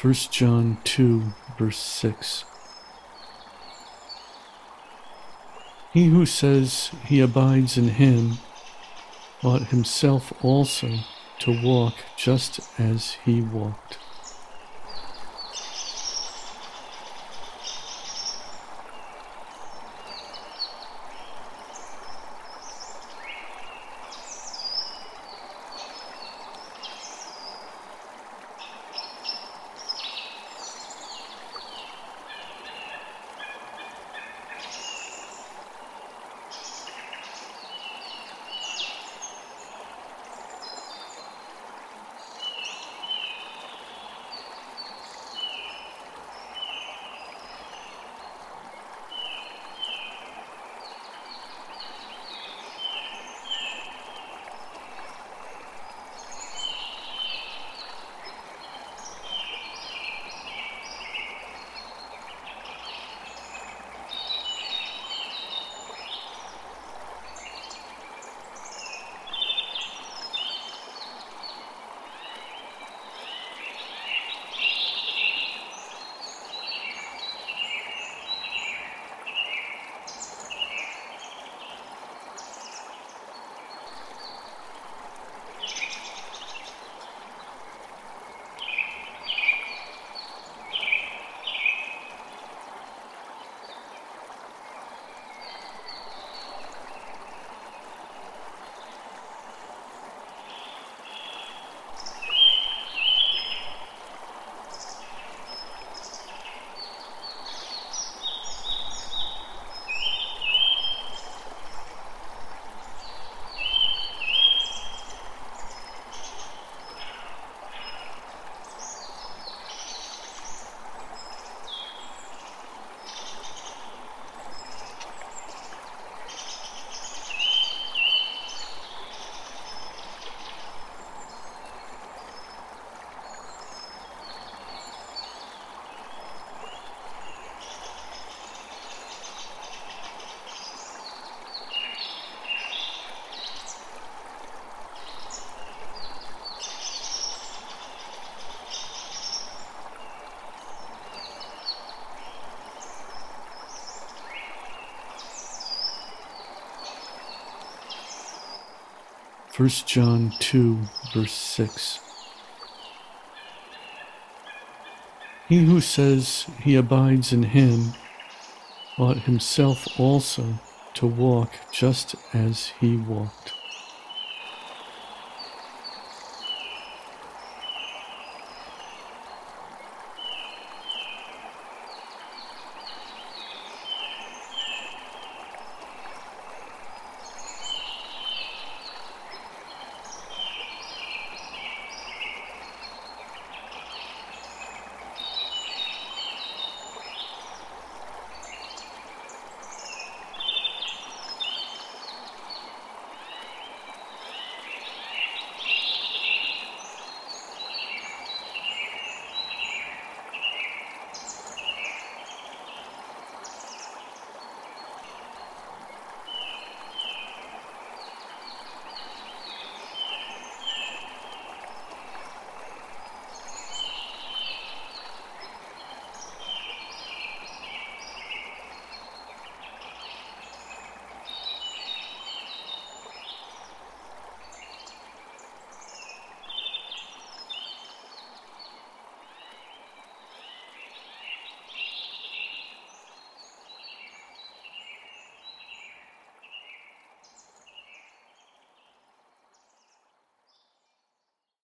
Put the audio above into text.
1 John 2, verse 6. He who says he abides in him ought himself also to walk just as he walked. First John 2, verse 6. He who says he abides in him ought himself also to walk just as he walked.